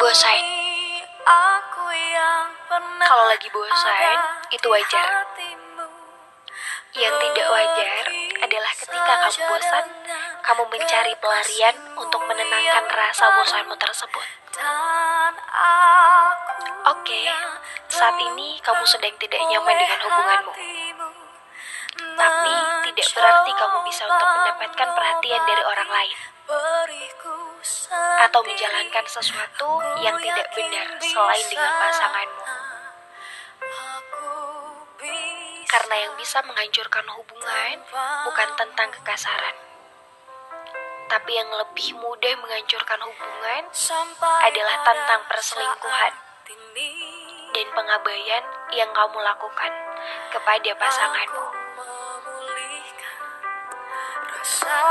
Bosan. Kalau lagi bosan, itu wajar. Yang tidak wajar adalah ketika kamu bosan, kamu mencari pelarian untuk menenangkan rasa bosanmu tersebut. Oke, saat ini kamu sedang tidak nyaman dengan hubunganmu. Tapi tidak berarti kamu bisa untuk mendapatkan perhatian dari orang lain atau menjalankan sesuatu yang tidak benar selain dengan pasanganmu. Karena yang bisa menghancurkan hubungan bukan tentang kekasaran, tapi yang lebih mudah menghancurkan hubungan adalah tentang perselingkuhan dan pengabaian yang kamu lakukan kepada pasanganmu. Rasa